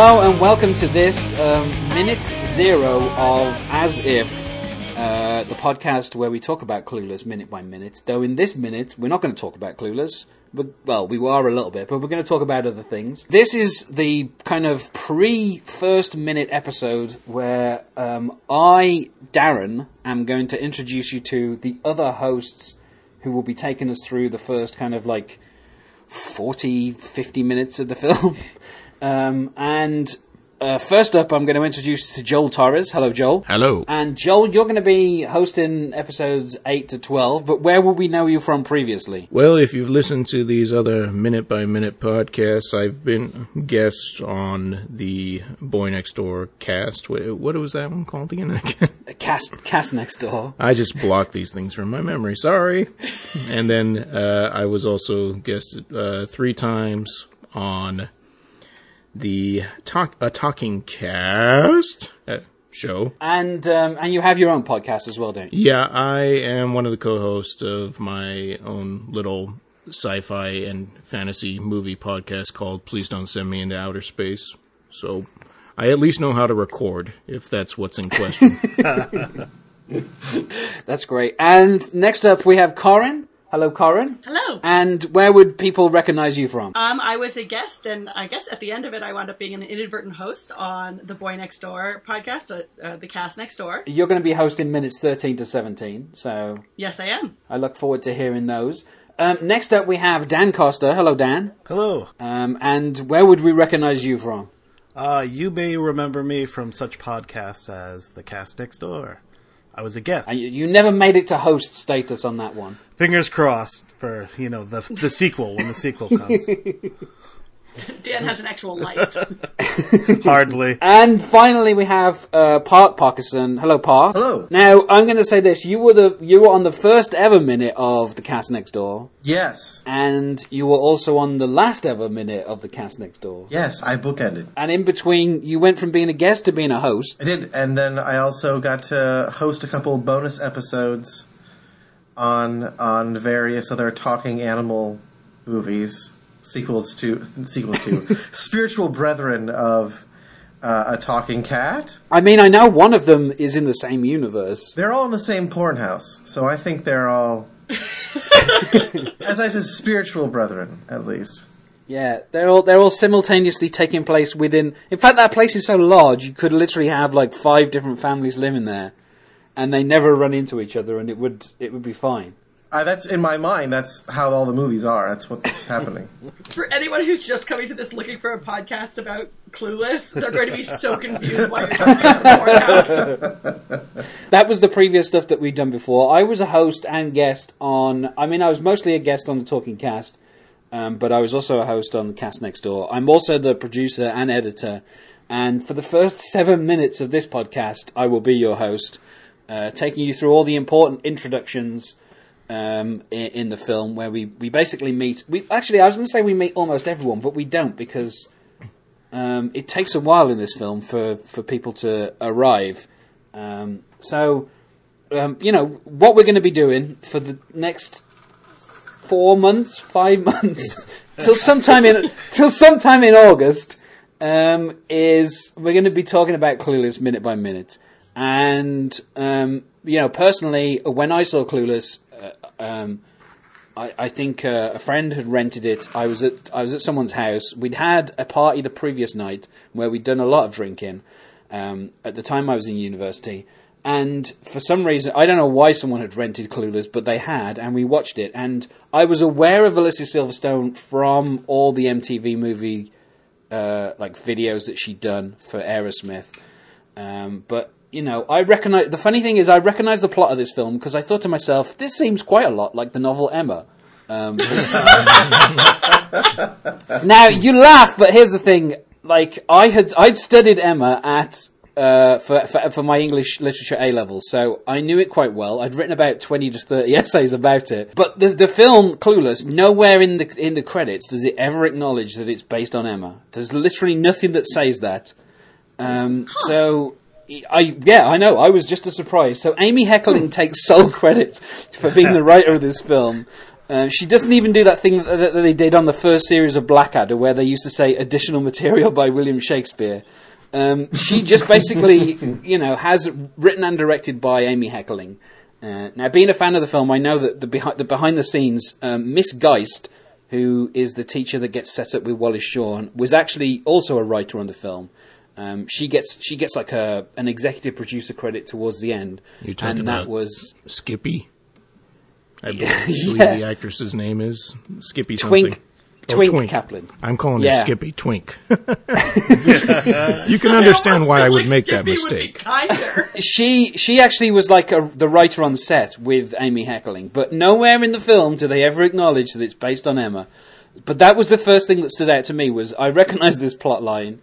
Hello and welcome to this um, minute zero of As If, uh, the podcast where we talk about Clueless minute by minute. Though in this minute, we're not going to talk about Clueless. But, well, we are a little bit, but we're going to talk about other things. This is the kind of pre first minute episode where um, I, Darren, am going to introduce you to the other hosts who will be taking us through the first kind of like 40, 50 minutes of the film. Um, and uh, first up, I'm going to introduce to Joel Torres. Hello, Joel. Hello. And Joel, you're going to be hosting episodes 8 to 12, but where will we know you from previously? Well, if you've listened to these other minute by minute podcasts, I've been guest on the Boy Next Door cast. What was that one called again? Cast, cast next door. I just blocked these things from my memory. Sorry. And then uh, I was also guested uh, three times on the talk a talking cast uh, show. And um, and you have your own podcast as well, don't you? Yeah, I am one of the co-hosts of my own little sci-fi and fantasy movie podcast called Please Don't Send Me into Outer Space. So I at least know how to record if that's what's in question. That's great. And next up, we have Corin. Hello, Corin. Hello. And where would people recognize you from? Um, I was a guest, and I guess at the end of it, I wound up being an inadvertent host on the Boy Next Door podcast, uh, uh, the cast next door. You're going to be hosting minutes 13 to 17, so Yes, I am. I look forward to hearing those. Um, next up, we have Dan Costa. Hello, Dan. Hello. Um, and where would we recognize you from? Uh, you may remember me from such podcasts as The Cast Next Door. I was a guest. You, you never made it to host status on that one. Fingers crossed for you know the the sequel when the sequel comes. Dan has an actual life. Hardly. And finally, we have uh, Park Parkinson. Hello, Park. Hello. Now, I'm going to say this: you were the you were on the first ever minute of the Cast Next Door, Yes. and you were also on the last ever minute of the Cast Next Door. Yes, I bookended. And in between, you went from being a guest to being a host. I did, and then I also got to host a couple bonus episodes on on various other talking animal movies, sequels to sequels to spiritual brethren of uh, a talking cat. I mean, I know one of them is in the same universe. They're all in the same porn house, so I think they're all, as I said, spiritual brethren at least. Yeah, they're all they're all simultaneously taking place within. In fact, that place is so large you could literally have like five different families living there, and they never run into each other, and it would it would be fine. Uh, that's in my mind. That's how all the movies are. That's what's happening. For anyone who's just coming to this looking for a podcast about Clueless, they're going to be so confused why you're talking about the courthouse. That was the previous stuff that we'd done before. I was a host and guest on. I mean, I was mostly a guest on the Talking Cast, um, but I was also a host on the Cast Next Door. I'm also the producer and editor, and for the first seven minutes of this podcast, I will be your host, uh, taking you through all the important introductions um, in, in the film, where we, we basically meet. We actually, I was going to say we meet almost everyone, but we don't because um, it takes a while in this film for, for people to arrive. Um, so, um, you know, what we're going to be doing for the next four months, five months, till sometime in till sometime in August, um, is we're going to be talking about Clueless minute by minute. And um, you know, personally, when I saw Clueless, um, I, I think uh, a friend had rented it. I was at I was at someone's house. We'd had a party the previous night where we'd done a lot of drinking. Um, at the time, I was in university, and for some reason, I don't know why someone had rented Clueless, but they had, and we watched it. And I was aware of Alicia Silverstone from all the MTV movie uh, like videos that she'd done for Aerosmith, um, but. You know, I recognize. The funny thing is, I recognize the plot of this film because I thought to myself, this seems quite a lot like the novel Emma. Um, now you laugh, but here's the thing: like I had, I'd studied Emma at uh, for, for for my English literature A level, so I knew it quite well. I'd written about twenty to thirty essays about it. But the the film Clueless, nowhere in the in the credits does it ever acknowledge that it's based on Emma. There's literally nothing that says that. Um, So. I yeah, I know. I was just as surprised. So Amy Heckerling takes sole credit for being the writer of this film, Uh, she doesn't even do that thing that, that they did on the first series of Blackadder, where they used to say additional material by William Shakespeare. Um, she just basically, you know, has written and directed by Amy Heckerling. Uh, now, being a fan of the film, I know that the behind the, behind the scenes, um, Miss Geist, who is the teacher that gets set up with Wallace Shawn, was actually also a writer on the film. Um, she gets she gets like a an executive producer credit towards the end, You're talking and that about was Skippy. I believe, Yeah. believe Yeah. the actress's name is Skippy Twink something. Twink, Twink. Caplan. I'm calling Yeah. her Skippy Twink. you can understand why I would Like make that Skippy would be mistake. kinder. She she actually was like a, the writer on set with Amy Heckerling, but nowhere in the film do they ever acknowledge that it's based on Emma. But that was the first thing that stood out to me was I recognised this plot line,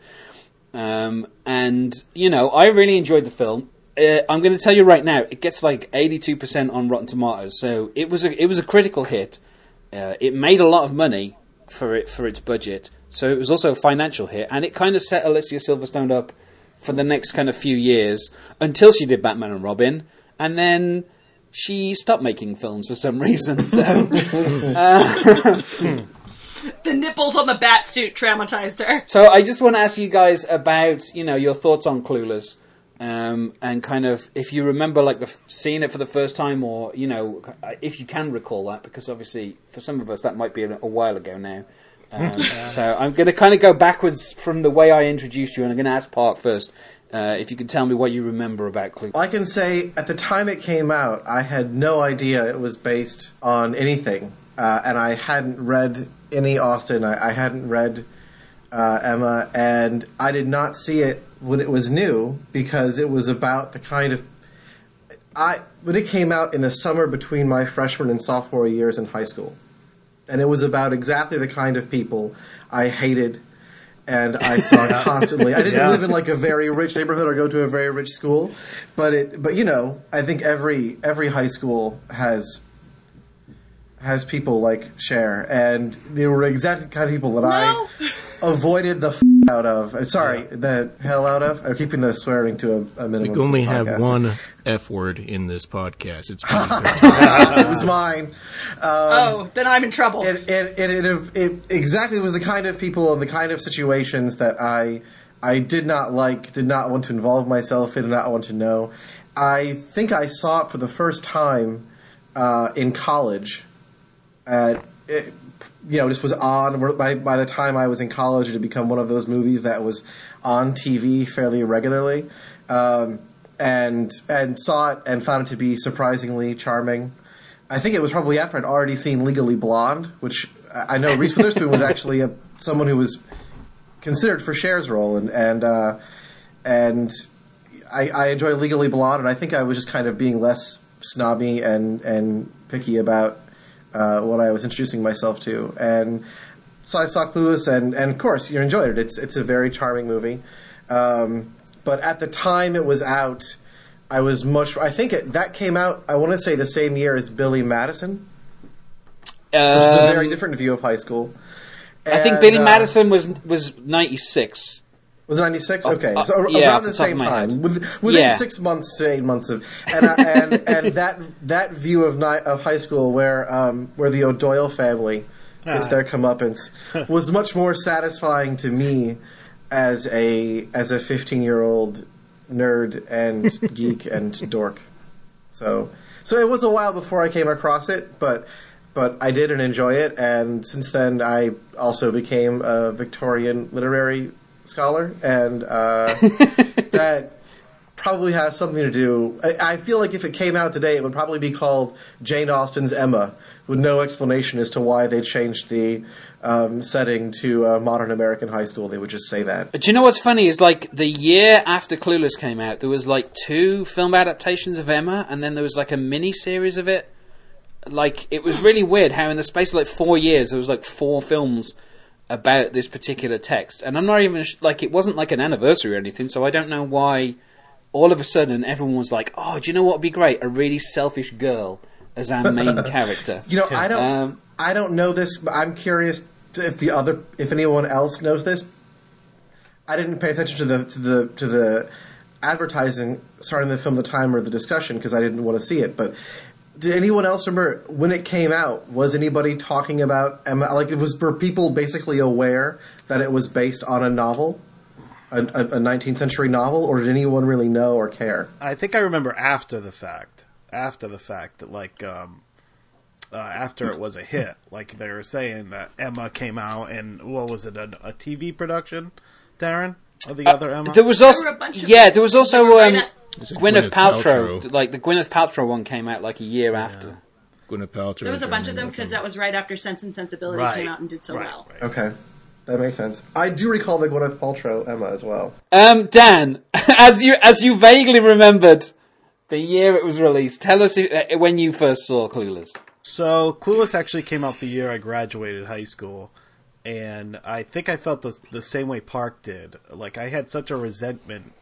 um, and you know I really enjoyed the film. Uh, I'm going to tell you right now, it gets like 82% on Rotten Tomatoes, so it was a it was a critical hit. Uh, it made a lot of money for it for its budget, so it was also a financial hit, and it kind of set Alicia Silverstone up for the next kind of few years until she did Batman and Robin, and then she stopped making films for some reason. So the nipples on the bat suit traumatized her. So I just want to ask you guys about you know your thoughts on Clueless, um, and kind of if you remember like the f- seeing it for the first time, or you know if you can recall that, because obviously for some of us that might be a, a while ago now. Um, so I'm going to kind of go backwards from the way I introduced you, and I'm going to ask Park first. Uh, if you can tell me what you remember about Clueless. I can say at the time it came out, I had no idea it was based on anything, uh, and I hadn't read any Austen. I, I hadn't read uh, Emma, and I did not see it when it was new because it was about the kind of I when it came out in the summer between my freshman and sophomore years in high school, and it was about exactly the kind of people I hated and I saw constantly. I didn't Yeah. live in like a very rich neighborhood or go to a very rich school, but it but you know I think every every high school has has people like Cher, and they were exactly the kind of people that No. I avoided the f- out of. uh, Sorry, the hell out of. Or keeping the swearing to a, a minimum. We can only have one F word in this podcast. It's PG-13. it was mine. oh, then I'm in trouble. it, it, it, it, it exactly was the kind of people and the kind of situations that I I did not like, did not want to involve myself in, did not want to know. I think I saw it for the first time uh, in college. It, you know, just was on. By, by the time I was in college, it had become one of those movies that was on TV fairly regularly. Um, and and saw it and found it to be surprisingly charming. I think it was probably after I'd already seen Legally Blonde, which I I know Reese Witherspoon was actually a, someone who was considered for Cher's role, and and uh, and I, I enjoy Legally Blonde, and I think I was just kind of being less snobby and and picky about uh, what I was introducing myself to, and so I saw Clueless, and and of course you enjoyed it. It's it's a very charming movie, um, but at the time it was out. I was much. I think it, that came out. I want to say the same year as Billy Madison, which is a very Um, different view of high school. I think Billy uh, Madison was was ninety six. Was it 96? Off- Okay. uh, so yeah, around the, the top of same time. With, within Yeah. six months to eight months of. And, uh, and, and that that view of, ni- of high school where, um, where the O'Doyle family gets Ah. their comeuppance was much more satisfying to me as a as a 15 year old nerd and geek and dork. So so it was a while before I came across it, but but I did and enjoy it, and since then I also became a Victorian literary scholar, and uh, that probably has something to do. I, I feel like if it came out today, it would probably be called Jane Austen's Emma, with no explanation as to why they changed the um, setting to a modern American high school. They would just say that. But you know what's funny is like the year after Clueless came out, there was like two film adaptations of Emma, and then there was like a mini series of it. Like it was really weird how in the space of like four years there was like four films about this particular text, and I'm not even sh- like it wasn't like an anniversary or anything, so I don't know why. All of a sudden, everyone was like, "Oh, do you know what would be great? A really selfish girl as our main character." You know, I don't, Um, I don't know this, but I'm curious if the other, if anyone else knows this. I didn't pay attention to the to the to the advertising starting the film, the time or the discussion because I didn't want to see it. But did anyone else remember when it came out? Was anybody talking about Emma? Like, it was were people basically aware that it was based on a novel, a, a, a 19th century novel, or did anyone really know or care? I think I remember after the fact. After the fact that like um, uh, after it was a hit, like they were saying that Emma came out and what was it a, a TV production, Darren? Or the other Emma? There was also were a bunch of yeah, there was also were right um, at- Is it Gwyneth, Paltrow. Paltrow? Like the Gwyneth Paltrow one came out like a year after. Gwyneth Paltrow. There was a bunch of them because that was right after Sense and Sensibility right. came out and did so right, well. right. Okay, that makes sense. I do recall the Gwyneth Paltrow Emma as well. Um, Dan, as you as you vaguely remembered the year it was released, tell us if, uh, when you first saw Clueless. So Clueless actually came out the year I graduated high school, and I think I felt the the same way Park did. Like I had such a resentment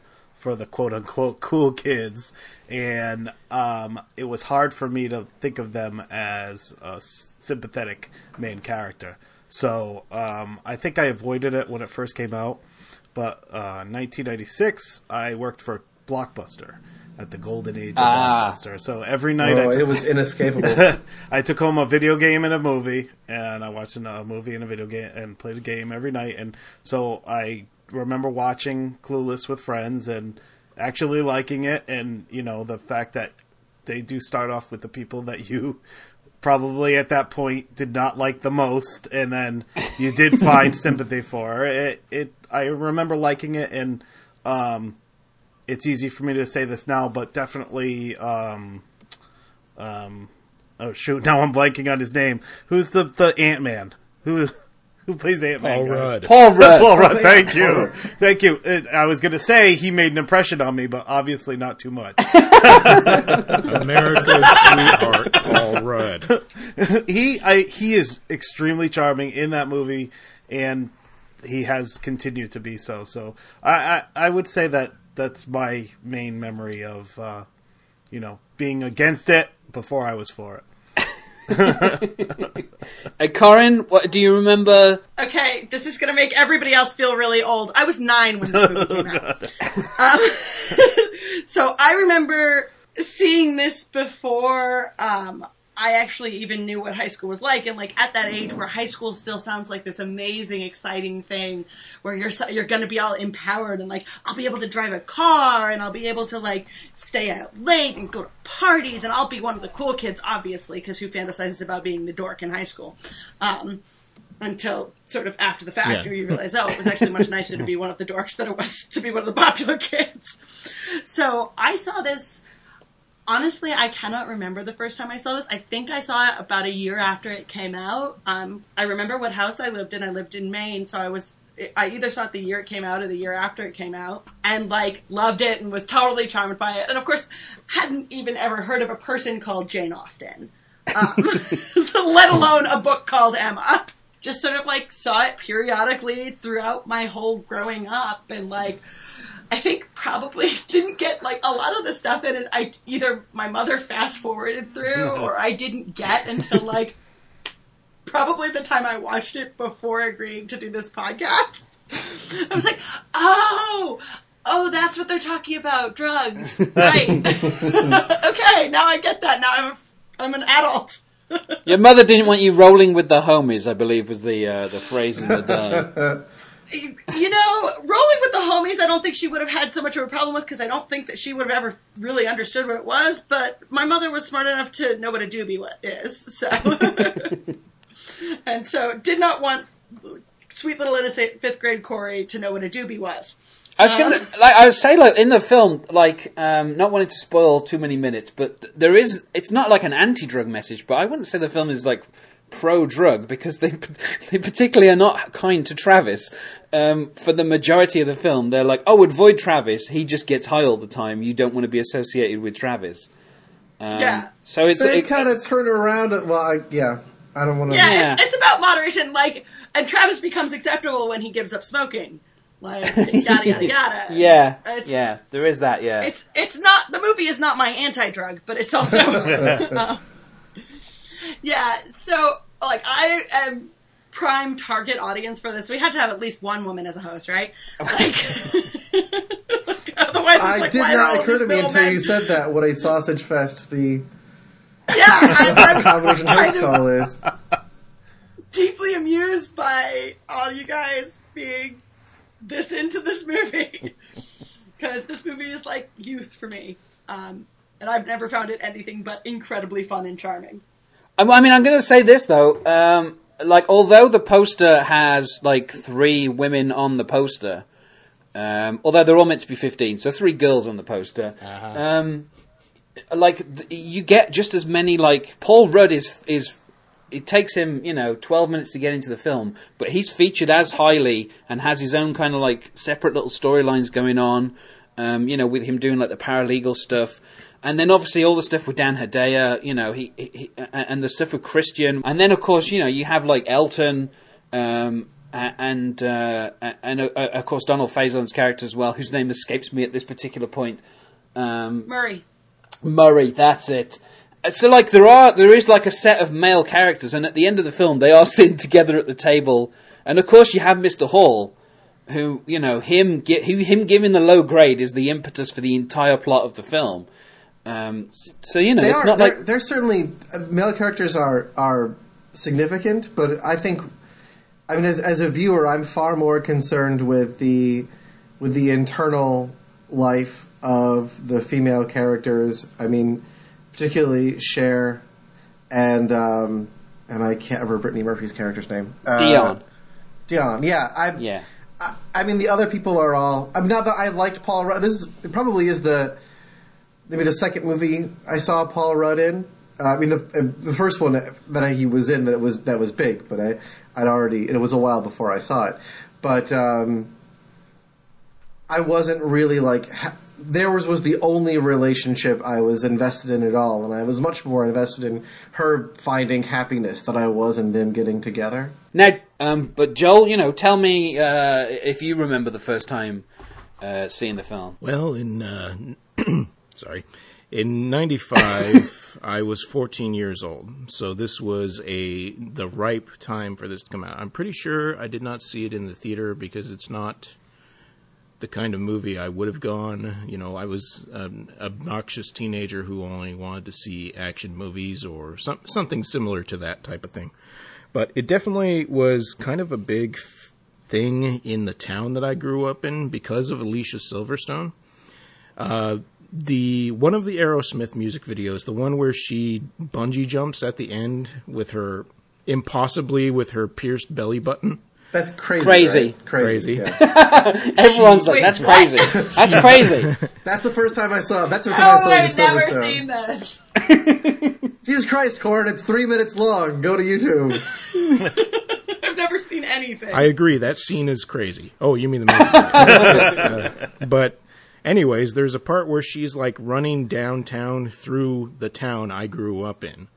for the quote unquote cool kids, and um, it was hard for me to think of them as a sympathetic main character. So um, I think I avoided it when it first came out. But uh, 1996, I worked for Blockbuster at the golden age of Ah. Blockbuster. So every night I Oh, took it was inescapable. I took home a video game and a movie, and I watched a movie and a video game and played a game every night. And so I remember watching Clueless with friends and actually liking it. And you know the fact that they do start off with the people that you probably at that point did not like the most, and then you did find sympathy for it. It I remember liking it, and um, it's easy for me to say this now, but definitely. Um, um, oh shoot! Now I'm blanking on his name. Who's the the Ant Man? Who who plays Ant Man? Paul Rudd. Paul Rudd. Paul Rudd. Thank you, thank you. I was going to say he made an impression on me, but obviously not too much. America's sweetheart, Paul Rudd. he I he is extremely charming in that movie, and he has continued to be so. So I I, I would say that that's my main memory of uh, you know being against it before I was for it. Uh, Corin, what do you remember? Okay, this is gonna make everybody else feel really old. I was nine when this movie came out. Um, so I remember seeing this before um, I actually even knew what high school was like, and like at that age where high school still sounds like this amazing, exciting thing, where you're so- you're gonna be all empowered and like I'll be able to drive a car and I'll be able to like stay out late and go to parties and I'll be one of the cool kids, obviously, because who fantasizes about being the dork in high school? Um, until sort of after the fact, Yeah. where you realize, oh, it was actually much nicer to be one of the dorks than it was to be one of the popular kids. So I saw this. Honestly, I cannot remember the first time I saw this. I think I saw it about a year after it came out. Um, I remember what house I lived in. I lived in Maine, so I was. I either saw it the year it came out or the year after it came out, and like loved it and was totally charmed by it. And of course, hadn't even ever heard of a person called Jane Austen, um, so let alone a book called Emma just sort of like saw it periodically throughout my whole growing up and like I think probably didn't get like a lot of the stuff in it I either my mother fast forwarded through or I didn't get until like probably the time I watched it before agreeing to do this podcast. I was like, "Oh, oh, that's what they're talking about, drugs." Right. okay, now I get that. Now I'm I'm an adult. Your mother didn't want you rolling with the homies, I believe was the uh, the phrase in the day. you know, rolling with the homies, I don't think she would have had so much of a problem with because I don't think that she would have ever really understood what it was. But my mother was smart enough to know what a doobie wa- is, so and so did not want sweet little innocent fifth grade Corey to know what a doobie was. I was gonna, like, I would say, like in the film, like, um, not wanting to spoil too many minutes, but there is. It's not like an anti-drug message, but I wouldn't say the film is like pro-drug because they they particularly are not kind to Travis. Um, for the majority of the film, they're like, "Oh, avoid Travis. He just gets high all the time. You don't want to be associated with Travis." Um, Yeah. So it's They it, kind of turn around. Well, I, yeah, I don't want to. Yeah, Yeah. It's, it's about moderation. Like, and Travis becomes acceptable when he gives up smoking. Like, yada yada yada. yeah, It's- yeah. There is that. Yeah. it's it's not the movie is not my anti-drug, but it's also uh, yeah. So like I am prime target audience for this. We had to have at least one woman as a host, right? Like, otherwise, it's I like, did why are all not occur these to me until middlemen- you said that. What a sausage fest the Yeah, I, I'm combination host call is. deeply amused by all you guys being this into this movie because this movie is like youth for me, um, and I've never found it anything but incredibly fun and charming. I mean, I'm going to say this though. Um, like, although the poster has like three women on the poster, um, although they're all meant to be 15, so three girls on the poster. Um, like, you get just as many. Like, Paul Rudd is is. It takes him, you know, 12 minutes to get into the film, but he's featured as highly and has his own kind of like separate little storylines going on. Um, you know, with him doing like the paralegal stuff. And then obviously all the stuff with Dan Hedaya, you know, he, he, he and the stuff with Christian, and then of course you know you have like Elton, um, and uh, and uh, of course Donald Faison's character as well, whose name escapes me at this particular point. Um, Murray, Murray, that's it. So like there are there is like a set of male characters, and at the end of the film they are sitting together at the table, and of course you have Mister Hall, who you know him who him giving the low grade is the impetus for the entire plot of the film. Um, so you know They it's are. not they're, like they're certainly uh, male characters are are significant, but I think, I mean, as as a viewer, I'm far more concerned with the with the internal life of the female characters. I mean, particularly Cher and um, and I can't remember Brittany Murphy's character's name. Uh, Dion. Dion. Yeah. I. Yeah. I, I mean, the other people are all. I mean, not that I liked Paul Rudd. This is, it probably is the maybe the second movie I saw Paul Rudd in. Uh, I mean, the uh, the first one that I, he was in that was that was big, but I I'd already it was a while before I saw it, but um, I wasn't really like theirs was the only relationship I was invested in at all, and I was much more invested in her finding happiness than I was in them getting together. Now, um, but Joel, you know, tell me uh, if you remember the first time uh, seeing the film. Well, in uh, sorry, in '95, I was 14 years old, so this was a the ripe time for this to come out. I'm pretty sure I did not see it in the theater because it's not the kind of movie I would have gone. You know, I was an obnoxious teenager who only wanted to see action movies or some, something similar to that type of thing. But it definitely was kind of a big thing in the town that I grew up in because of Alicia Silverstone. Uh, the one of the Aerosmith music videos, the one where she bungee jumps at the end with her impossibly with her pierced belly button. That's crazy. Crazy. right? Crazy. Crazy. yeah. Everyone's like, Wait, "That's what?" crazy. That's crazy." That's the first time I saw. That's the first time I saw it. Oh, I I've saw never Silverstone. seen this. Jesus Christ, Corin, it's three minutes long. Go to YouTube. I've never seen anything. I agree. That scene is crazy. Oh, you mean the movie? Yes, uh, but, anyways, there's a part where she's like running downtown through the town I grew up in.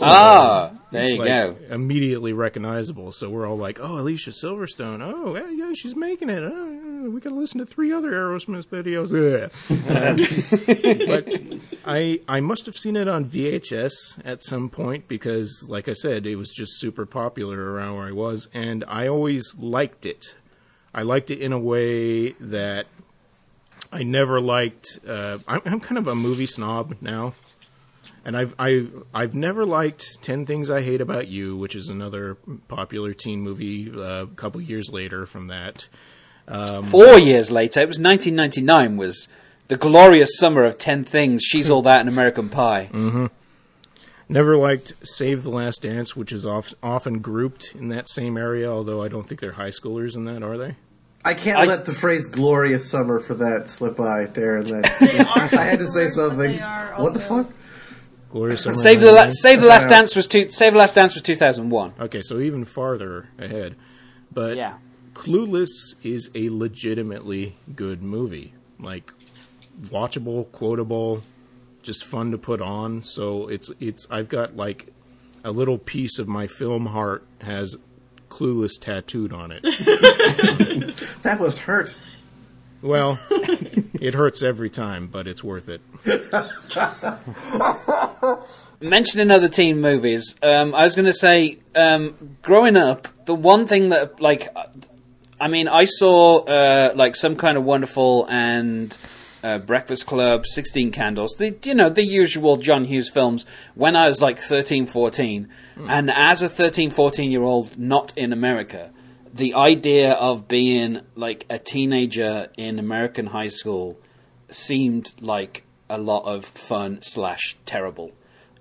Ah, there you like go. immediately recognizable. So we're all like, "Oh, Alicia Silverstone. Oh, yeah, yeah she's making it. Oh, we gotta listen to three other Aerosmith videos." Ugh. but I I must have seen it on VHS at some point because, like I said, it was just super popular around where I was, and I always liked it. I liked it in a way that I never liked. Uh, I'm, I'm kind of a movie snob now and I've I I've never liked Ten Things I Hate About You, which is another popular teen movie. uh, a couple years later from that, Four years later, it was 1999. Was the glorious summer of Ten Things? She's all that in American Pie. never liked Save the Last Dance, which is oft, often grouped in that same area. Although I don't think they're high schoolers in that, are they? I can't I- let the phrase "glorious summer" for that slip by, Darren. That They are I had to say something. they are What the fuck? Glorious Summer. Save the La- Save the Last Dance was two, Save the Last Dance was 2001. Okay, so even farther ahead, but Yeah. Clueless is a legitimately good movie. Like watchable, quotable, just fun to put on. So it's it's I've got like a little piece of my film heart has Clueless tattooed on it. That must hurt. well, it hurts every time, but it's worth it. Mentioning other teen movies, um, I was going to say, um, growing up, the one thing that, like, I mean, I saw, uh, like, some kind of wonderful and uh, Breakfast Club, Sixteen Candles, the you know the usual John Hughes films. When I was like 13, 14, and as a 13, 14 year old not in America, the idea of being like a teenager in American high school seemed like a lot of fun slash terrible,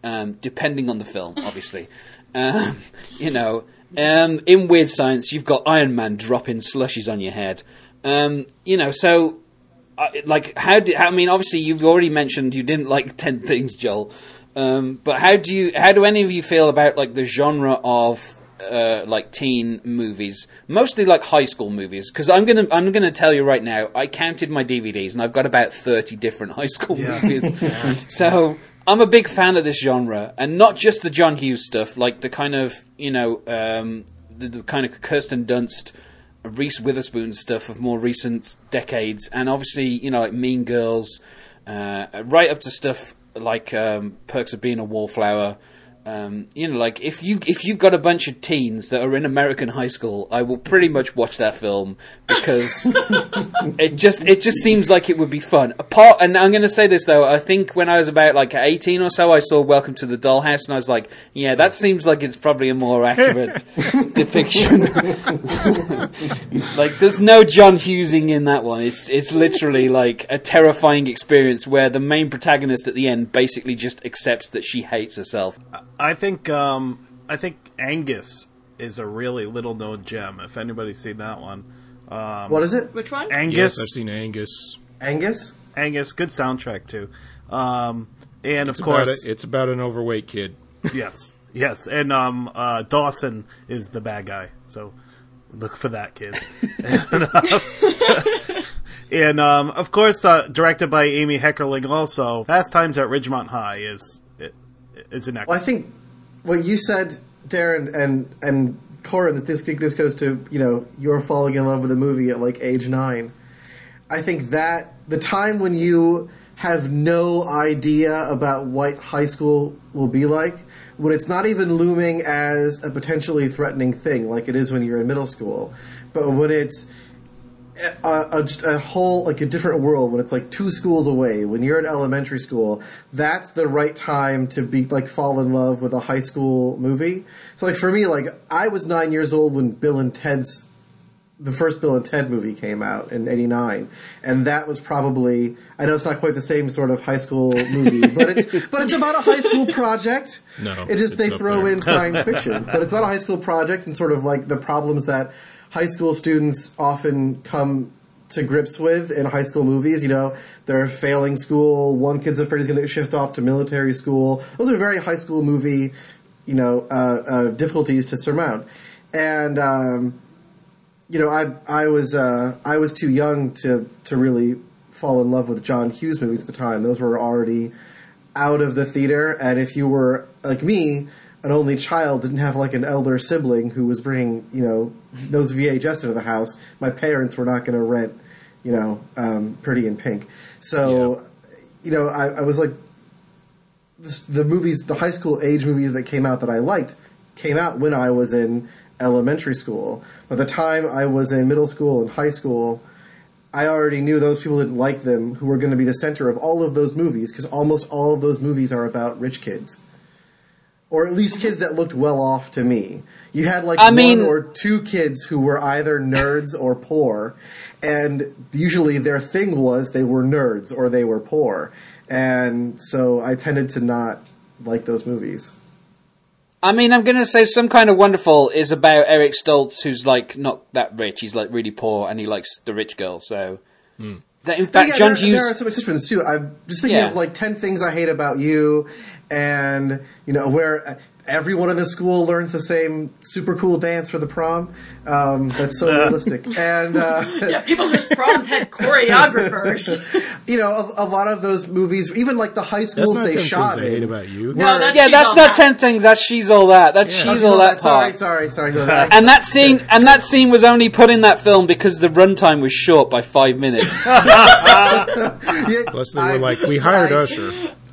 um, depending on the film, obviously. um, you know, um, in Weird Science, you've got Iron Man dropping slushies on your head. Um, you know, so uh, like how did I mean? Obviously, you've already mentioned you didn't like Ten Things, Joel. Um, but how do you? How do any of you feel about like the genre of uh, like teen movies, mostly like high school movies? Because I'm gonna I'm gonna tell you right now, I counted my DVDs and I've got about thirty different high school Yeah. movies. so I'm a big fan of this genre, and not just the John Hughes stuff, like the kind of you know um, the, the kind of Kirsten Dunst. Reese Witherspoon stuff of more recent decades, and obviously, you know, like Mean Girls, uh, right up to stuff like um, Perks of Being a Wallflower. Um, you know, like if you if you've got a bunch of teens that are in American high school, I will pretty much watch that film because it just it just seems like it would be fun. Apart, and I'm going to say this though, I think when I was about like 18 or so, I saw Welcome to the Dollhouse, and I was like, yeah, that seems like it's probably a more accurate depiction. like, there's no John Hughesing in that one. It's it's literally like a terrifying experience where the main protagonist at the end basically just accepts that she hates herself. I think um, I think Angus is a really little known gem. If anybody's seen that one, um, What is it? Which one? Angus, Yes, I've seen Angus. Angus? Angus, good soundtrack too. Um, and It's of about course, a, it's about an overweight kid. yes, yes, and um, uh, Dawson is the bad guy. So look for that, kid. and uh, and, um, of course, uh, directed by Amy Heckerling. Also, Fast Times at Ridgemont High is is Well, I think what you said, Darren and and Corin, that this this goes to you know you're falling in love with a movie at like age nine. I think that the time when you have no idea about what high school will be like, when it's not even looming as a potentially threatening thing like it is when you're in middle school, but when it's a, a, just a whole like a different world when it's like two schools away. When you're in elementary school that's the right time to be like fall in love with a high school movie. So like for me like i was nine years old when bill and ted's the first bill and ted movie came out in 89 and that was probably i know it's not quite the same sort of high school movie but it's but it's about a high school project. No, it just they throw there. in science fiction. But it's about a high school project and sort of like the problems that high school students often come to grips with in high school movies. You know, they're failing school. One kid's afraid he's going to shift off to military school. Those are very high school movie, you know, uh, uh, difficulties to surmount. And um, you know, I I was uh, I was too young to to really fall in love with John Hughes movies at the time. Those were already out of the theater, and if you were like me, an only child, didn't have like an elder sibling who was bringing you know those VHS into the house, my parents were not going to rent you know um, Pretty in Pink. So you know, I, I was like the, the movies, the high school age movies that came out that I liked, came out when I was in elementary school. By the time I was in middle school and high school, I already knew those people didn't like them who were going to be the center of all of those movies because almost all of those movies are about rich kids. Or at least kids that looked well off to me. You had like I one mean- or two kids who were either nerds or poor, and usually their thing was they were nerds or they were poor. And so I tended to not like those movies. I mean, I'm going to say some kind of wonderful is about Eric Stoltz, who's like not that rich. He's like really poor, and he likes the rich girl. So, hmm. that in fact, yeah, John there, Hughes. there are some participants too. I'm just thinking Yeah. of like ten things I hate about you, and you know where everyone in the school learns the same super cool dance for the prom. Um, that's so realistic, and uh, Yeah, people whose proms had choreographers. you know a, a lot of those movies, even like the high That's schools not they ten shot things I hate about you. No, that's yeah, that's not That. ten things. That's she's all that. That's Oh, she's all that sorry, part. sorry, sorry, sorry. sorry. And that scene, and that scene was only put in that film because the runtime was short by five minutes. Yeah, Plus, they were I- like, "We hired I- Usher."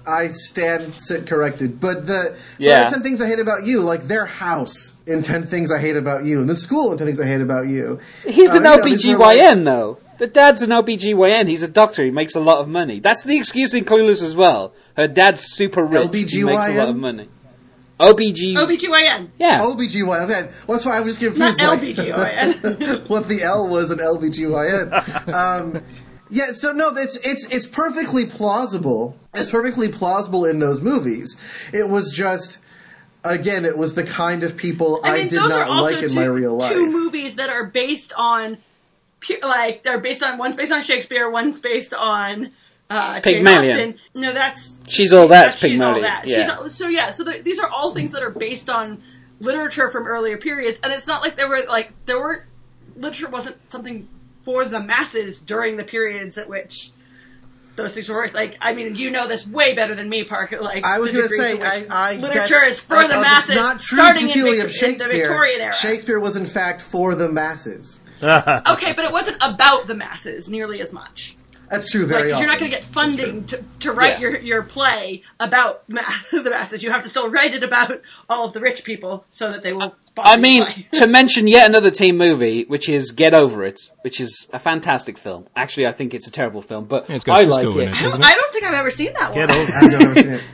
I stand sit corrected, but the Yeah. but the ten things I hate about you, like their house in ten things I hate about you, and the school in ten things I hate about you. He's Uh, an you know, these were OBGYN though. The dad's an OBGYN. He's a doctor. He makes a lot of money. That's the excuse in Clueless as well. Her dad's super rich. He makes a lot of money. OBG. OBGYN. yeah. LBGYN. Okay, well, that's why I was just Not confused. like- LBGYN. what the L was in LBGYN. Um, yeah, so no, it's it's it's perfectly plausible. It's perfectly plausible in those movies. It was just, again, it was the kind of people I, I did not like in two, my real life. two movies that are based on, like they're based on one's based on Shakespeare, one's based on uh, Jane Pygmalion. Austen. No, that's She's all that. that's she's all Pygmalion. that. Yeah. She's all, so yeah. So the- these are all things that are based on literature from earlier periods, and it's not like there were like there weren't literature wasn't something for the masses during the periods at which. Those things were like. I mean, you know this way better than me, Parker. Like I was the going to degree say, to which I, I literature is for I- the masses, not true starting in, particularly Vic- of in the Victorian era. Shakespeare was in fact for the masses. Okay, but it wasn't about the masses nearly as much. That's true. Like, Very 'cause often. you're not going to get funding to, to write Yeah. your, your play about ma- the masses. You have to still write it about all of the rich people so that they will. sponsor I mean, to mention yet another teen movie, which is Get Over It, which is a fantastic film. Actually, I think it's a terrible film, but Yeah, it's got I like it. it. I don't, I don't think I've ever seen that Get one. over. I've never seen it.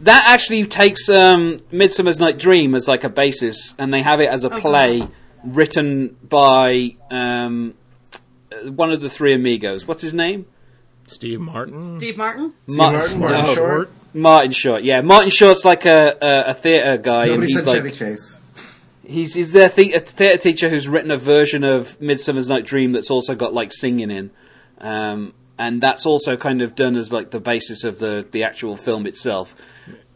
That actually takes um, Midsummer's Night Dream as like a basis, and they have it as a Oh, play written by um, one of the three amigos. What's his name? Steve Martin. Steve Martin. Ma- Martin, Martin no, Short. Martin Short. Yeah, Martin Short's like a a, a theatre guy, and he's said like Chevy Chase. He's he's a, the- a theatre teacher who's written a version of Midsummer's Night Dream that's also got like singing in, um, and that's also kind of done as like the basis of the the actual film itself.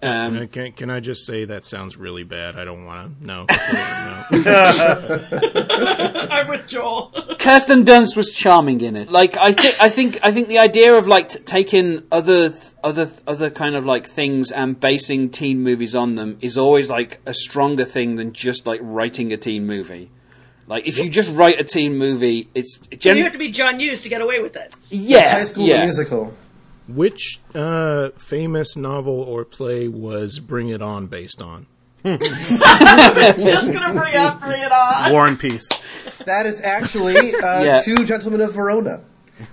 Can, I, Um, can, can I just say that sounds really bad? I don't want to. No. no. I'm with Joel. Kirsten Dunst was charming in it. Like I think I think I think the idea of like t- taking other th- other th- other kind of like things and basing teen movies on them is always like a stronger thing than just like writing a teen movie. Like if you just write a teen movie, it's So you have to be John Hughes to get away with it. yeah High School yeah. Musical. Which uh, famous novel or play was Bring It On based on? Just gonna bring up, bring it on. War and Peace. That is actually uh, Yeah. Two Gentlemen of Verona.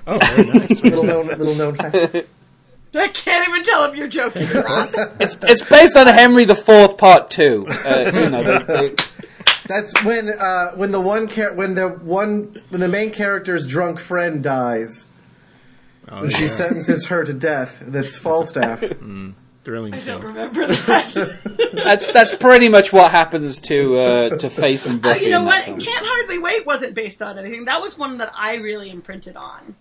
Oh, very nice. Little known, little known fact. I can't even tell if you're joking or not. It's it's based on Henry the Fourth Part Two. Uh, you know, they- they- That's when uh, when the one char- when the one when the main character's drunk friend dies. Oh, she yeah. sentences her to death. That's Falstaff. Thrilling I don't remember that. that's that's pretty much what happens to uh, to Faith and Uh, Buffy. you know what? film. Can't Hardly Wait wasn't based on anything. That was one that I really imprinted on.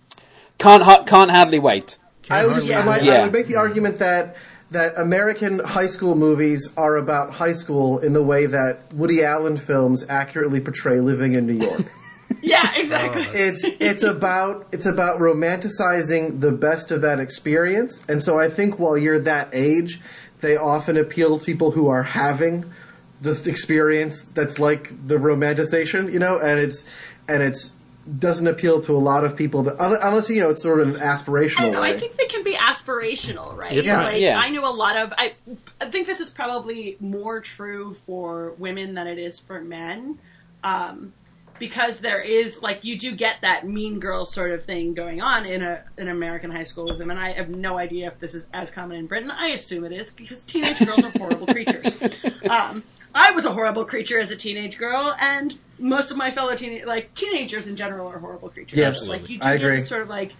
Can't ha- can't hardly wait. I would, just, Yeah. I, might- I would make the argument that that American high school movies are about high school in the way that Woody Allen films accurately portray living in New York. Yeah, exactly. it's it's about it's about romanticizing the best of that experience, and so I think while you're that age, they often appeal to people who are having the th- experience that's like the romanticization, you know, and it's and it's doesn't appeal to a lot of people that unless you know it's sort of an aspirational don't know. way. I think they can be aspirational, right? If not- like, yeah. I know a lot of. I, I think this is probably more true for women than it is for men, um, because there is like you do get that mean girl sort of thing going on in a an American high school with them, and I have no idea if this is as common in Britain. I assume it is because teenage girls are horrible creatures. Um, I was a horrible creature as a teenage girl, and most of my fellow teenage like teenagers in general are horrible creatures. Yes, like you do I get agree. this sort of like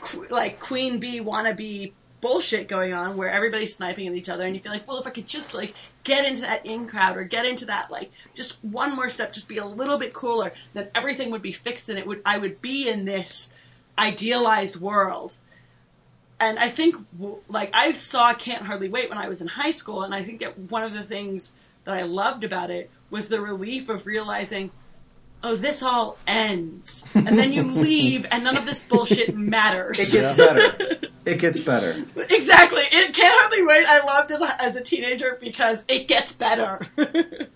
qu- like queen bee wannabe bullshit going on where everybody's sniping at each other and you feel like well if i could just like get into that in crowd or get into that like just one more step just be a little bit cooler then everything would be fixed and it would i would be in this idealized world and i think like i saw can't hardly wait when i was in high school and i think that one of the things that i loved about it was the relief of realizing oh, this all ends. And then you leave, and none of this bullshit matters. It gets better. It gets better. exactly. It can't hardly wait. I loved as a, as a teenager because it gets better.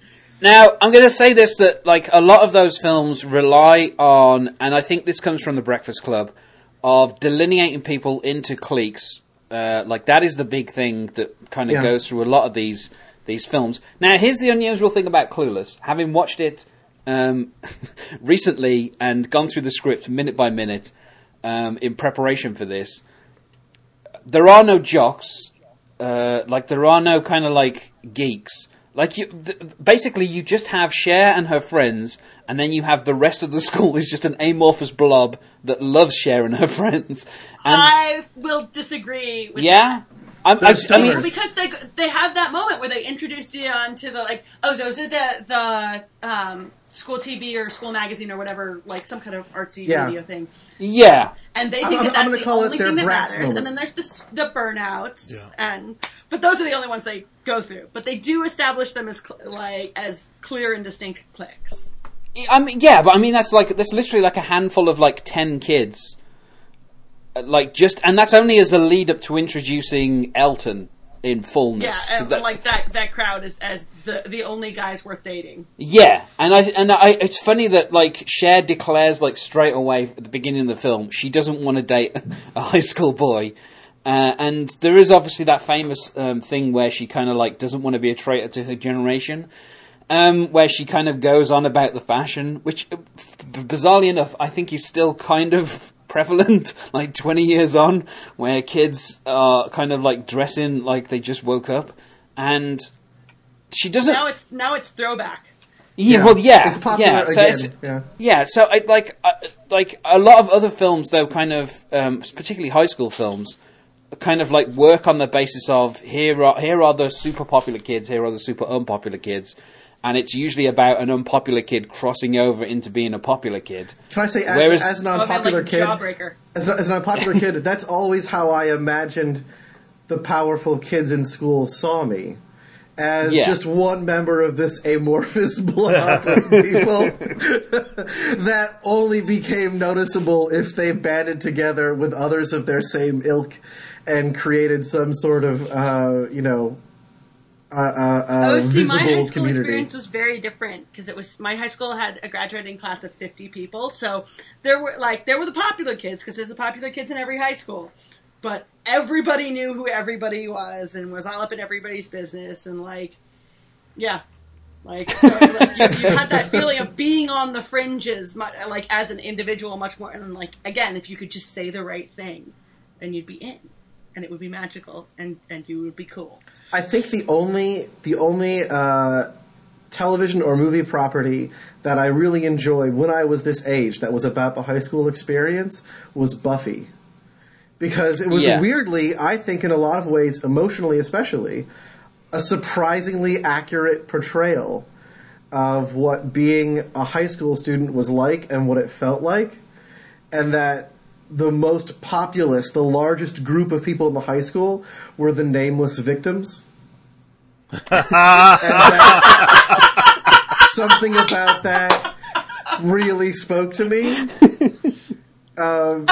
Now, I'm going to say this that like a lot of those films rely on, and I think this comes from the Breakfast Club, of delineating people into cliques. Uh, like that is the big thing that kind of Yeah. goes through a lot of these these films. Now, here's the unusual thing about Clueless. Having watched it um, recently and gone through the script minute by minute um, in preparation for this. There are no jocks, uh, like there are no kind of like geeks. Like you, th- basically, you just have Cher and her friends, and then you have the rest of the school is just an amorphous blob that loves Cher and her friends. And I will disagree with yeah, I'm, I, I mean, because they they have that moment where they introduced you onto the like oh those are the the um, school TV or school magazine or whatever like some kind of artsy Yeah. video thing yeah, and they I'm- think I'm- that I'm that's gonna the call it only their thing that matters moment. and then there's the the burnouts Yeah. and but those are the only ones they go through but they do establish them as cl- like as clear and distinct cliques I mean, yeah, but I mean that's like that's literally like a handful of like ten kids, like just, and that's only as a lead up to introducing Elton in fullness. yeah and that- like that that crowd is as the the only guys worth dating Yeah, and I and I, it's funny that like Cher declares like straight away at the beginning of the film she doesn't want to date a high school boy, uh, and there is obviously that famous um, thing where she kind of like doesn't want to be a traitor to her generation, um, where she kind of goes on about the fashion, which uh, b- bizarrely enough I think is still kind of prevalent like 20 years on where kids are kind of like dressing like they just woke up and she doesn't now it's now it's throwback yeah, well, yeah, It's popular yeah. So again. it's, yeah. yeah, so I, like, uh, like a lot of other films, though, kind of, um, particularly high school films, kind of like work on the basis of here are here are the super popular kids, here are the super unpopular kids, and it's usually about an unpopular kid crossing over into being a popular kid. Can I say, as, Whereas- as an oh, unpopular like kid, as, as an unpopular kid, that's always how I imagined the powerful kids in school saw me. As Yeah. just one member of this amorphous blob of people that only became noticeable if they banded together with others of their same ilk and created some sort of, uh, you know, uh, uh, uh, Oh, see, my high school community. experience was very different because it was my high school had a graduating class of fifty people, so there were like there were the popular kids because there's the popular kids in every high school, but everybody knew who everybody was and was all up in everybody's business and like, yeah, like, so, like you, you had that feeling of being on the fringes, like as an individual, much more. And like again, if you could just say the right thing, then you'd be in, and it would be magical, and and you would be cool. I think the only the only uh, television or movie property that I really enjoyed when I was this age that was about the high school experience was Buffy. Because it was Yeah. weirdly, I think in a lot of ways, emotionally especially, a surprisingly accurate portrayal of what being a high school student was like and what it felt like. And that the most populous, the largest group of people in the high school were the nameless victims. And that- something about that really spoke to me. Um,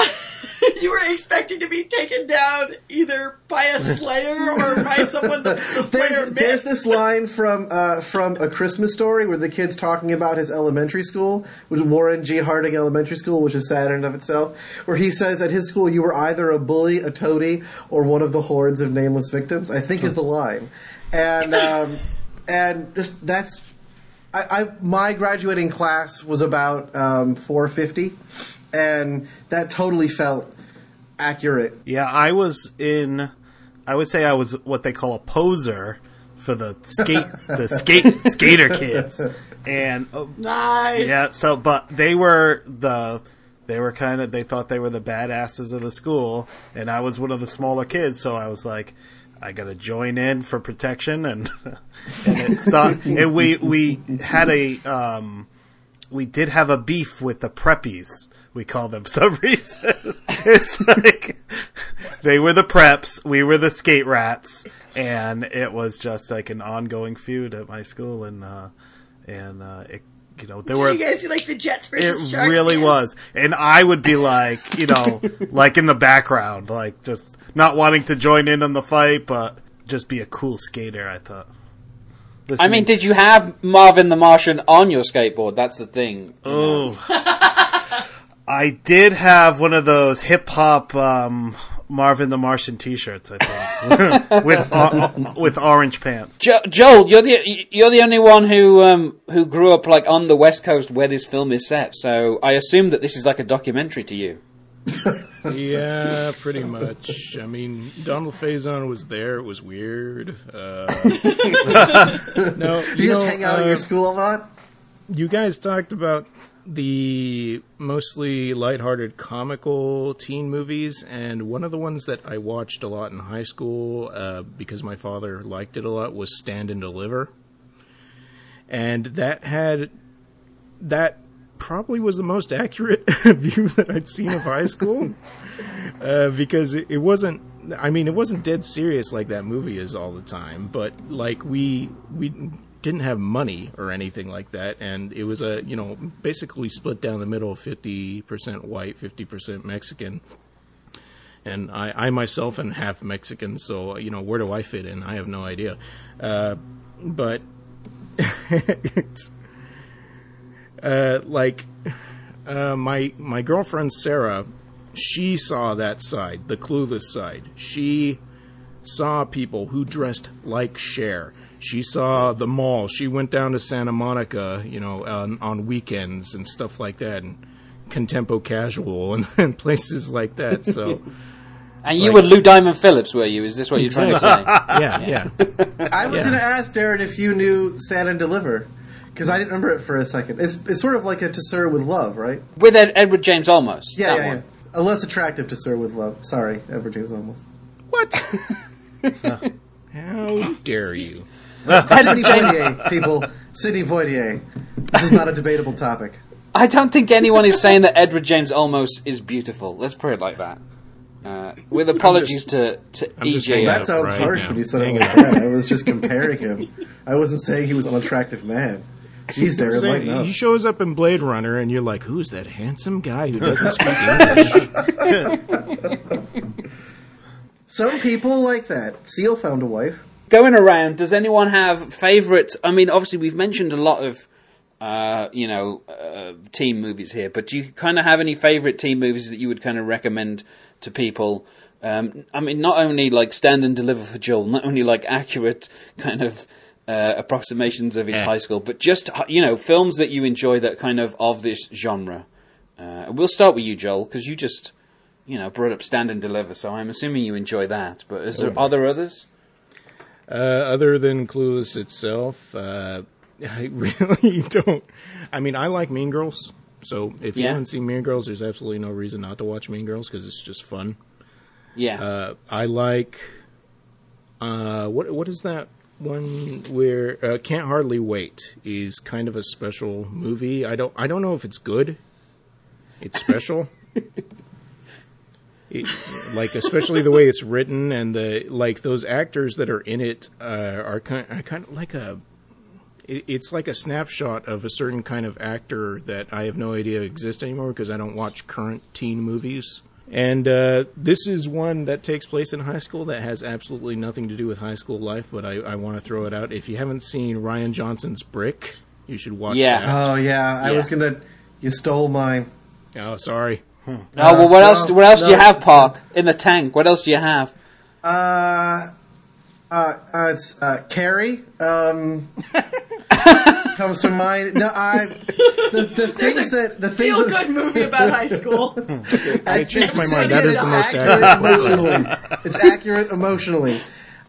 you were expecting to be taken down either by a slayer or by someone that the slayer There's, there's this line from uh, from a Christmas story where the kid's talking about his elementary school, which is Warren G. Harding Elementary School, which is sad in and of itself, where he says at his school you were either a bully, a toady, or one of the hordes of nameless victims. I think is the line, and um, and just that's I, I my graduating class was about um, 450, and that totally felt accurate. Yeah, I was in. I would say I was what they call a poser for the skate the skate skater kids, and uh, nice. yeah. So, but they were the they were kind of they thought they were the badasses of the school, and I was one of the smaller kids, so I was like. I gotta join in for protection, and and it stopped. and we we had a um, we did have a beef with the preppies. We call them some reason. it's like they were the preps, we were the skate rats, and it was just like an ongoing feud at my school. And uh, and uh, it, you know, there were you guys do like the Jets it versus Sharks? It really dance? was, and I would be like, you know, like in the background, like just not wanting to join in on the fight, but just be a cool skater. I thought. I mean, did you have Marvin the Martian on your skateboard? That's the thing. Oh. I did have one of those hip hop um, Marvin the Martian T-shirts. I think with uh, with orange pants. Jo- Joel, you're the you're the only one who um, who grew up like on the west coast where this film is set. So I assume that this is like a documentary to you. yeah, pretty much. I mean, Donald Faison was there. It was weird. Uh, no, Do you, just know, hang out at uh, your school a lot? You guys talked about the mostly lighthearted comical teen movies, and one of the ones that I watched a lot in high school uh, because my father liked it a lot was Stand and Deliver, and that had that probably was the most accurate view that I'd seen of high school uh, because it, it wasn't. I mean, it wasn't dead serious like that movie is all the time, but like we we didn't have money or anything like that, and it was a you know basically split down the middle, fifty percent white, fifty percent Mexican. And I, I myself am half Mexican, so you know where do I fit in? I have no idea. Uh, but it's, uh, like uh, my my girlfriend Sarah, she saw that side, the clueless side. She saw people who dressed like Cher. She saw the mall. She went down to Santa Monica, you know, on, on weekends and stuff like that, and Contempo Casual and, and places like that. So, And you like- were Lou Diamond Phillips, were you? Is this what you're trying to say? yeah, yeah. I was Yeah. going to ask Darren if you knew Stand and Deliver because I didn't remember it for a second. It's it's sort of like a To Sir with Love, right? With Ed- Edward James Olmos. Yeah, yeah, yeah. A less attractive To Sir with Love. Sorry, Edward James Olmos. What? How dare you? Sidney Poitier, people. Sidney Poitier. This is not a debatable topic. I don't think anyone is saying that Edward James Olmos is beautiful. Let's put it like that. Uh, with apologies to, to I'm EJ. That sounds right harsh now. when you said it Hang like that. I was just comparing him. I wasn't saying he was an attractive man. Jeez, Darren, Say- lighten up. he shows up in Blade Runner, and you're like, "Who's that handsome guy who doesn't speak English?" Some people like that. Seal found a wife. Going around, does anyone have favourite? I mean, obviously, we've mentioned a lot of, uh, you know, uh, team movies here, but do you kind of have any favourite team movies that you would kind of recommend to people? Um, I mean, not only like Stand and Deliver for Joel, not only like accurate kind of uh, approximations of his Eh. high school, but just you know films that you enjoy that kind of of this genre. Uh, we'll start with you, Joel, because you just you know brought up Stand and Deliver, so I'm assuming you enjoy that. But is there, are there others? Uh, other than Clueless itself, uh, I really don't. I mean, I like Mean Girls, so if you haven't seen Mean Girls, there's absolutely no reason not to watch Mean Girls because it's just fun. Yeah. Uh, I like uh, what what is that one where uh, Can't Hardly Wait is kind of a special movie. I don't I don't know if it's good. It's special. It, like especially the way it's written and the like those actors that are in it uh, are kind are kind of like a it, it's like a snapshot of a certain kind of actor that I have no idea exists anymore because I don't watch current teen movies. And uh, this is one that takes place in high school that has absolutely nothing to do with high school life, but I, I want to throw it out. If you haven't seen Rian Johnson's Brick, you should watch Yeah. that. Oh yeah, I Yeah. was gonna. You stole mine. Oh, sorry. Oh well, what no, else? What else do you have, Park? In the tank. What else do you have? Uh, uh, uh it's uh, Carrie. Um, comes to mind. No, I. The, the things that the things Feel that good movie about high school. I changed my mind. That is the most accurate accurate. emotionally. It's accurate emotionally.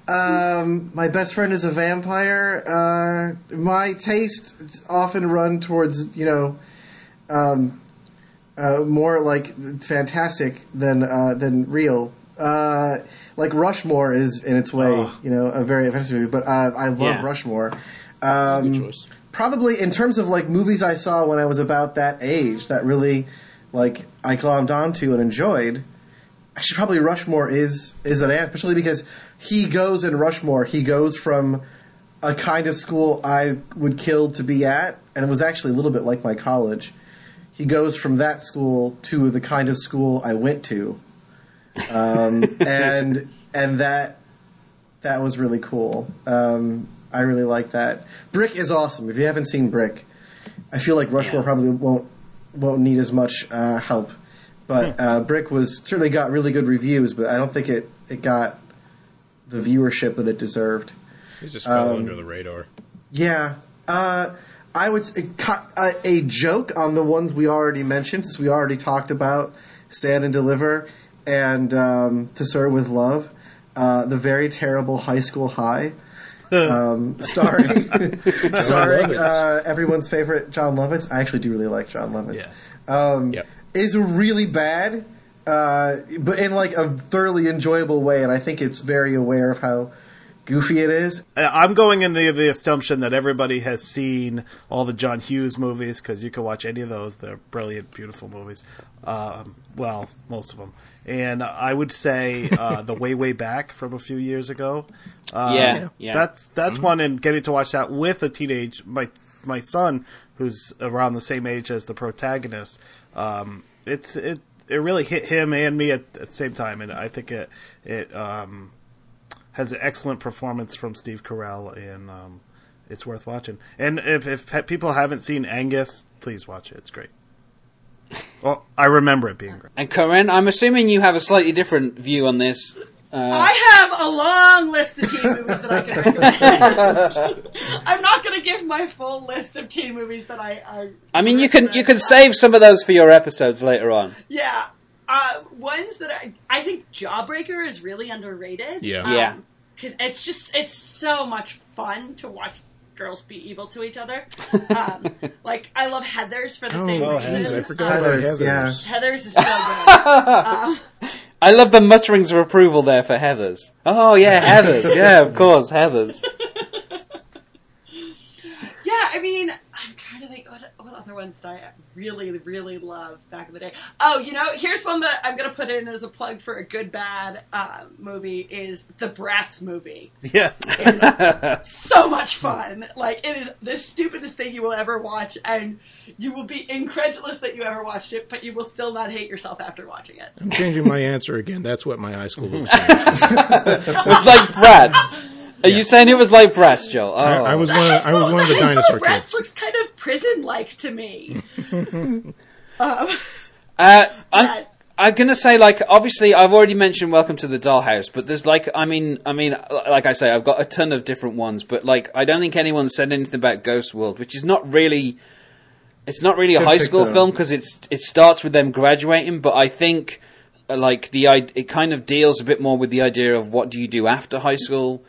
Um, my best friend is a vampire. Uh, my taste often run towards you know, um, uh, more like fantastic than uh, than real. Uh, like Rushmore is in its way, you know, a very fantasy movie. But uh, I love Yeah. Rushmore. Um, Good choice. probably in terms of like movies I saw when I was about that age that really like I glommed onto and enjoyed. Actually, probably Rushmore is is an especially because he goes in Rushmore. He goes from a kind of school I would kill to be at, and it was actually a little bit like my college. He goes from that school to the kind of school I went to, um, and and that that was really cool. Um, I really like that. Brick is awesome. If you haven't seen Brick, I feel like Rushmore Yeah. probably won't won't need as much uh, help. But uh, Brick was certainly got really good reviews, but I don't think it it got the viewership that it deserved. He just fell Um, under the radar. Yeah. Uh, I would s- a, a joke on the ones we already mentioned, since we already talked about Stand and Deliver and um, To Serve with Love, uh, the very terrible High School High, um, starring starring uh, everyone's favorite Jon Lovitz. I actually do really like Jon Lovitz. Um, Yep. Is really bad, uh, but in like a thoroughly enjoyable way, and I think it's very aware of how goofy it is. Uh, I'm going in the the assumption that everybody has seen all the John Hughes movies because you can watch any of those. They're brilliant, beautiful movies. Um, well, most of them. And I would say uh, the Way Way Back from a few years ago. Uh, Yeah, yeah. That's that's one, and getting to watch that with a teenage my my son who's around the same age as the protagonist. Um, it's it it really hit him and me at, at the same time, and I think it it um, has an excellent performance from Steve Carell, and um, it's worth watching. And if, if people haven't seen Angus, please watch it. It's great. Well, I remember it being great. And Corin, I'm assuming you have a slightly different view on this. Uh, I have a long list of teen movies that I can recommend. I'm not going to give my full list of teen movies that I. I, I mean, you can you can save some of those for your episodes later on. Yeah. Uh, ones that I, I think Jawbreaker is really underrated. Yeah. Um, Yeah. 'cause it's just, it's so much fun to watch girls be evil to each other. Um, like, I love Heathers for the same Oh, reason. jeez, I forgot Um, Heathers, Heathers. yeah. Heathers is so good. um, I love the mutterings of approval there for Heather's. Oh yeah, Heather's. Yeah, of course, Heather's. yeah, I mean, I'm trying to think what, what other ones did I really, really love back in the day. Oh, you know, here's one that I'm going to put in as a plug for a good bad uh, movie is the Bratz movie. Yes. so much fun. Like it is the stupidest thing you will ever watch, and you will be incredulous that you ever watched it, but you will still not hate yourself after watching it. I'm changing my answer again. That's what my high school experience was. It was like Bratz. Are you saying it was like Bratz, Joel? Oh. I, I was one. Of, I was one of the high school dinosaur Bratz kids. looks kind of prison-like to me. um, Uh, I'm, I'm gonna say like obviously I've already mentioned Welcome to the Dollhouse, but there's like I mean I mean like I say I've got a ton of different ones, but like I don't think anyone said anything about Ghost World, which is not really it's not really a high school though. film because it's it starts with them graduating, but I think uh, like the i- it kind of deals a bit more with the idea of what do you do after high school.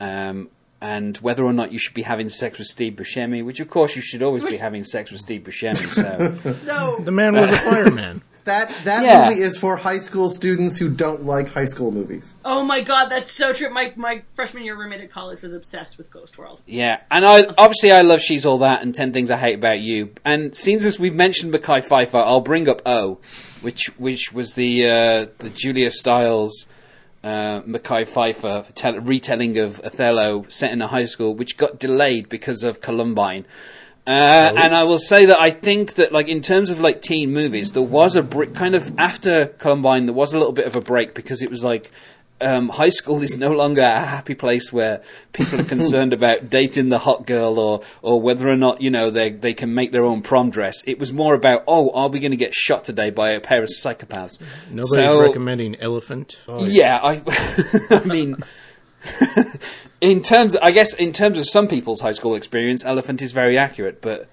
Um, and whether or not you should be having sex with Steve Buscemi, which of course you should always be having sex with Steve Buscemi. So no, The man was a fireman. That that Yeah. movie is for high school students who don't like high school movies. oh my god, that's so true. My my freshman year roommate at college was obsessed with Ghost World. Yeah, and I obviously I love She's All That and Ten Things I Hate About You. And since as we've mentioned Mekhi Phifer, I'll bring up O, which which was the uh, the Julia Stiles uh, Mekhi Phifer tell- retelling of Othello set in a high school, which got delayed because of Columbine. Uh, and I will say that I think that, like, in terms of like teen movies, there was a break, kind of after Columbine, there was a little bit of a break because it was like um, high school is no longer a happy place where people are concerned about dating the hot girl or or whether or not you know they they can make their own prom dress. It was more about oh, are we going to get shot today by a pair of psychopaths? Nobody's So- recommending Elephant. yeah, I, I mean, in terms, I guess, in terms of some people's high school experience, Elephant is very accurate. But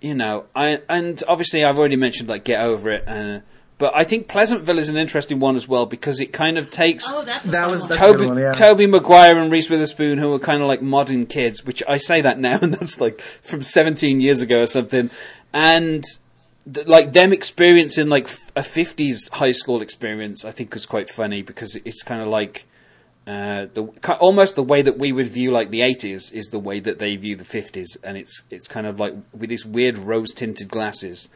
you know, I and obviously I've already mentioned like Get Over It, uh, but I think Pleasantville is an interesting one as well because it kind of takes. Oh, that's That was- that's- Tobey, one, yeah. Tobey Maguire and Reese Witherspoon, who are kind of like modern kids, which I say that now, and that's like from 17 years ago or something. And th- like them experiencing like f- a 50s high school experience, I think was quite funny because it's kind of like uh, the almost the way that we would view like the 80s is the way that they view the 50s, and it's it's kind of like with these weird rose tinted glasses.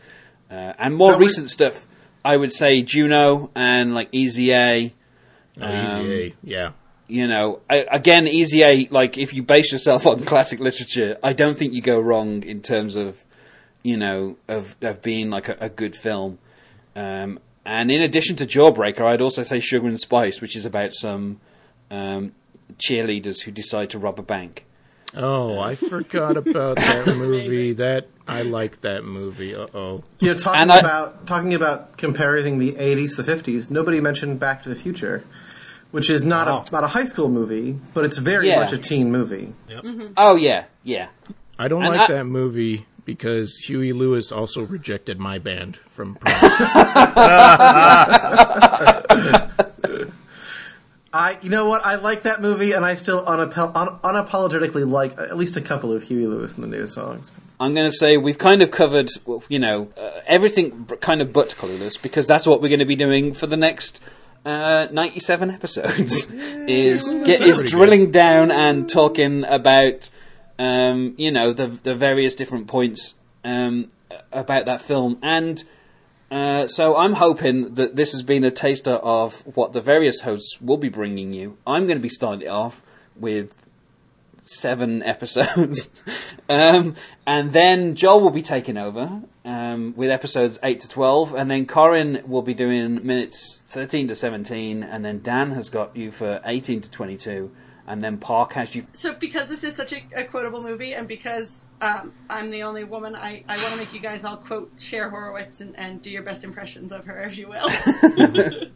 Uh, and more That was- recent stuff, I would say Juno and like Easy A Oh, Um, Easy A. Yeah. you know, I, again, Easy A, like, if you base yourself on classic literature, I don't think you go wrong in terms of, you know, of, of being like a, a good film. Um, and in addition to Jawbreaker, I'd also say Sugar and Spice, which is about some um, cheerleaders who decide to rob a bank. Oh, I forgot about that movie. That I like that movie. Uh oh. You know, talking I- about talking about comparing the '80s to the '50s. Nobody mentioned Back to the Future, which is not Wow. a not a high school movie, but it's very Yeah. much a teen movie. Yep. Oh yeah, yeah. I don't And like I- that movie because Huey Lewis also rejected my band from prom. I, you know what? I like that movie, and I still unapo- un- unapologetically like at least a couple of Huey Lewis and the News songs. I'm going to say we've kind of covered, you know, uh, everything kind of but Clueless because that's what we're going to be doing for the next uh, 97 episodes. is get, is pretty drilling down and talking about, um, you know, the the various different points um, about that film and. Uh, so I'm hoping that this has been a taster of what the various hosts will be bringing you. I'm going to be starting off with seven episodes, um, and then Joel will be taking over um, with episodes eight to twelve, and then Corin will be doing minutes thirteen to seventeen, and then Dan has got you for eighteen to twenty-two, and then Park has you. So, because this is such a, a quotable movie, and because um, I'm the only woman, I, I want to make you guys all quote Cher Horowitz and, and do your best impressions of her, if you will.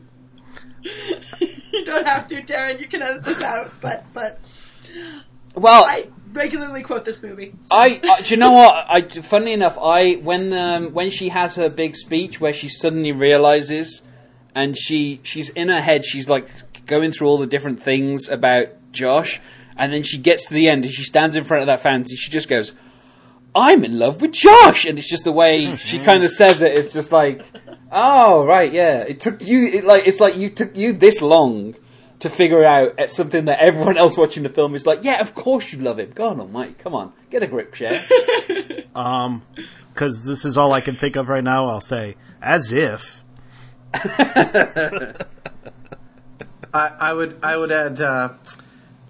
you don't have to, Darren. You can edit this out, but but Well, I regularly quote this movie. so- I, I do you know what? I funny enough, I when um, when she has her big speech where she suddenly realizes, and she she's in her head, she's like going through all the different things about Josh, and then she gets to the end and she stands in front of that fountain. and She just goes, "I'm in love with Josh," and it's just the way she kind of says it. It's just like, oh right, yeah. It took you it, like it's like you took you this long. To figure out at something that everyone else watching the film is like, yeah, of course you love him. Go on, almighty, come on, get a grip, Cher. Because this is all I can think of right now. I'll say, as if. I, I would I would add. Uh,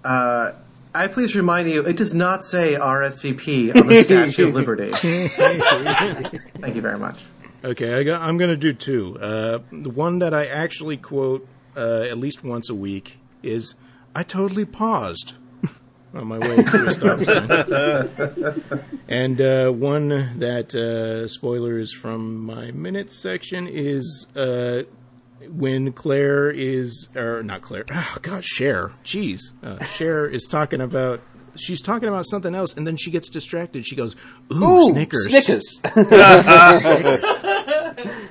uh, I please remind you, it does not say RSVP on the Statue of Liberty. Thank you very much. Okay, I got, I'm going to do two. Uh, the one that I actually quote uh, at least once a week is I totally paused on my way to a stop sign. and uh, one that, uh, spoilers from my minutes section, is uh, when Claire is, or not Claire, oh God, Cher, jeez. Uh, Cher is talking about. She's talking about something else, and then she gets distracted. She goes, "Ooh, Ooh, Snickers!" Snickers.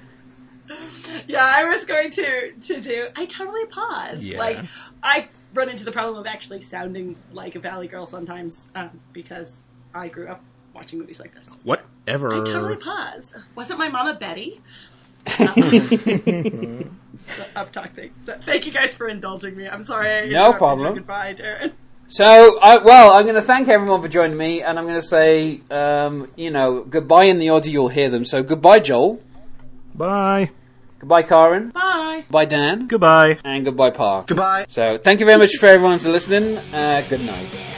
Yeah, I was going to to do. I totally paused. Yeah. Like I run into the problem of actually sounding like a Valley Girl sometimes um, because I grew up watching movies like this. Whatever. I totally pause. Wasn't my mama Betty? the uptalk thing. So, thank you guys for indulging me. I'm sorry. No problem. Goodbye, Darren. So, I, well, I'm going to thank everyone for joining me, and I'm going to say, um, you know, goodbye in the order you'll hear them. So, goodbye, Joel. Bye. Goodbye, Corin. Bye. Bye, Dan. Goodbye. And goodbye, Park. Goodbye. So, thank you very much for everyone for listening. Uh, good night.